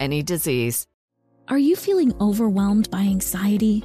any disease. Are you feeling overwhelmed by anxiety,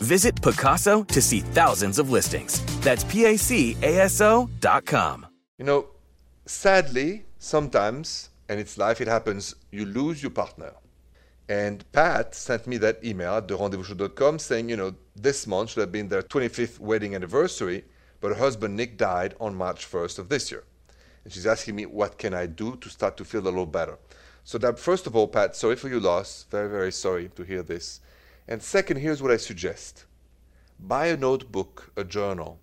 Visit Pacaso to see thousands of listings. That's P A C A S O dot com. You know, sadly, sometimes, and it's life, it happens, you lose your partner. And Pat sent me that email at therendezvousshow.com saying, you know, this month should have been their 25th wedding anniversary, but her husband Nick died on March 1st of this year. And she's asking me, what can I do to start to feel a little better? So that, first of all, Pat, sorry for your loss. Very, very sorry to hear this. And second, here's what I suggest. Buy a notebook, a journal,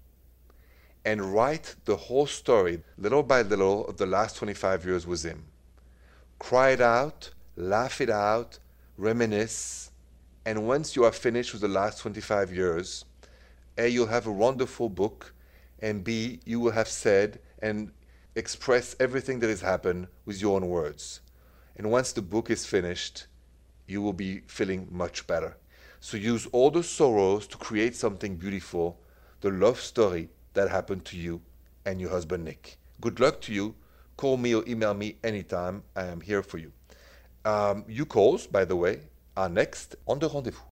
and write the whole story, little by little, of the last 25 years with him. Cry it out, laugh it out, reminisce, and once you are finished with the last 25 years, A, you'll have a wonderful book, and B, you will have said and expressed everything that has happened with your own words. And once the book is finished, you will be feeling much better. So use all the sorrows to create something beautiful, the love story that happened to you and your husband Nick. Good luck to you. Call me or email me anytime. I am here for you. Um, you calls, by the way, are next on the rendezvous.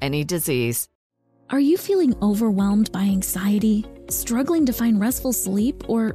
any disease. Are you feeling overwhelmed by anxiety, Struggling to find restful sleep or